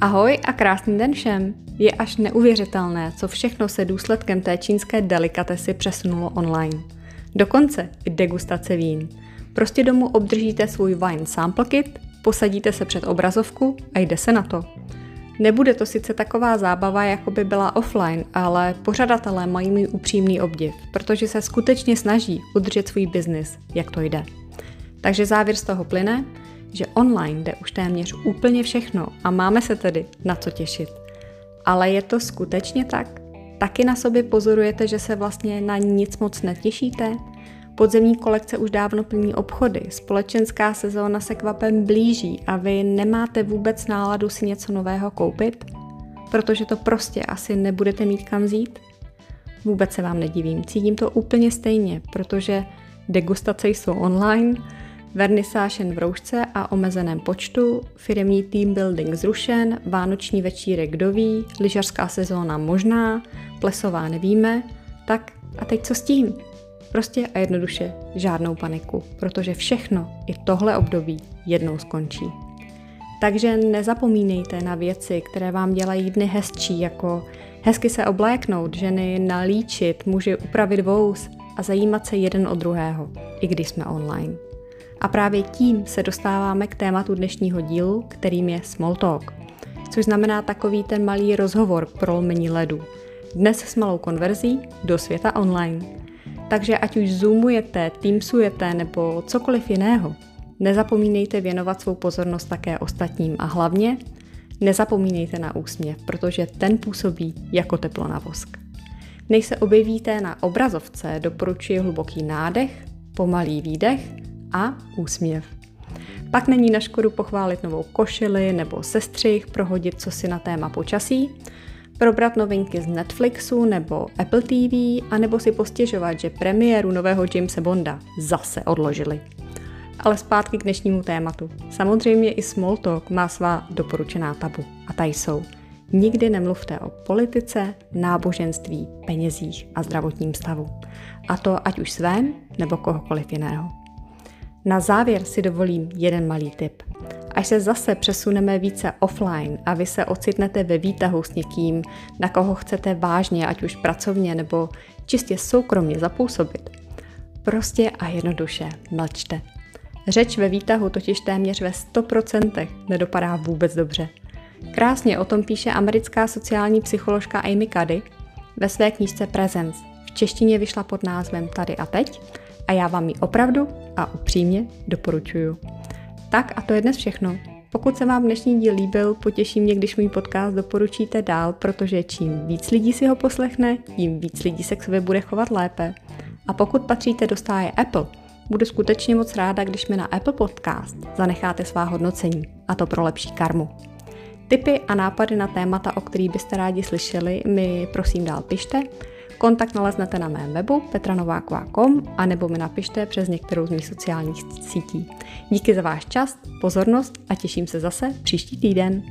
Ahoj a krásný den všem! Je až neuvěřitelné, co všechno se důsledkem té čínské delikatesy přesunulo online. Dokonce i degustace vín. Prostě domů obdržíte svůj wine sample kit, posadíte se před obrazovku a jde se na to. Nebude to sice taková zábava, jako by byla offline, ale pořadatelé mají můj upřímný obdiv, protože se skutečně snaží udržet svůj biznis, jak to jde. Takže závěr z toho plyne, že online jde už téměř úplně všechno a máme se tedy na co těšit. Ale je to skutečně tak? Taky na sobě pozorujete, že se vlastně na nic moc netěšíte? Podzemní kolekce už dávno plní obchody, společenská sezóna se kvapem blíží a vy nemáte vůbec náladu si něco nového koupit? Protože to prostě asi nebudete mít kam vzít? Vůbec se vám nedivím, cítím to úplně stejně, protože degustace jsou online, vernisáž jen v roušce a omezeném počtu, firmní team building zrušen, vánoční večírek doví, lyžařská sezóna možná, plesová nevíme, tak a teď co s tím? Prostě a jednoduše žádnou paniku, protože všechno i tohle období jednou skončí. Takže nezapomínejte na věci, které vám dělají dny hezčí, jako hezky se obléknout, ženy nalíčit, muži upravit vous a zajímat se jeden o druhého, i když jsme online. A právě tím se dostáváme k tématu dnešního dílu, kterým je small talk, což znamená takový ten malý rozhovor k prolomení ledu. Dnes s malou konverzí do světa online. Takže ať už zoomujete, teamsujete nebo cokoliv jiného, nezapomínejte věnovat svou pozornost také ostatním a hlavně nezapomínejte na úsměv, protože ten působí jako teplo na vosk. Než se objevíte na obrazovce, doporučuji hluboký nádech, pomalý výdech a úsměv. Pak není na škodu pochválit novou košili nebo sestřih, prohodit co si na téma počasí, probrat novinky z Netflixu nebo Apple TV, anebo si postěžovat, že premiéru nového Jamesa Bonda zase odložili. Ale zpátky k dnešnímu tématu. Samozřejmě i small talk má svá doporučená tabu. A ta jsou. Nikdy nemluvte o politice, náboženství, penězích a zdravotním stavu. A to ať už svém nebo kohokoliv jiného. Na závěr si dovolím jeden malý tip. Až se zase přesuneme více offline a vy se ocitnete ve výtahu s někým, na koho chcete vážně, ať už pracovně nebo čistě soukromně zapůsobit, prostě a jednoduše mlčte. Řeč ve výtahu totiž téměř ve 100% nedopadá vůbec dobře. Krásně o tom píše americká sociální psycholožka Amy Cuddy ve své knížce Presence. V češtině vyšla pod názvem Tady a teď a já vám ji opravdu a upřímně doporučuju. Tak a to je dnes všechno. Pokud se vám dnešní díl líbil, potěší mě, když můj podcast doporučíte dál, protože čím víc lidí si ho poslechne, tím víc lidí se k sobě bude chovat lépe. A pokud patříte do stáje Apple, budu skutečně moc ráda, když mi na Apple Podcast zanecháte svá hodnocení, a to pro lepší karmu. Tipy a nápady na témata, o kterých byste rádi slyšeli, mi prosím dál pište Kontakt naleznete na mém webu petranováková.com a nebo mi napište přes některou z mých sociálních sítí. Díky za váš čas, pozornost a těším se zase příští týden.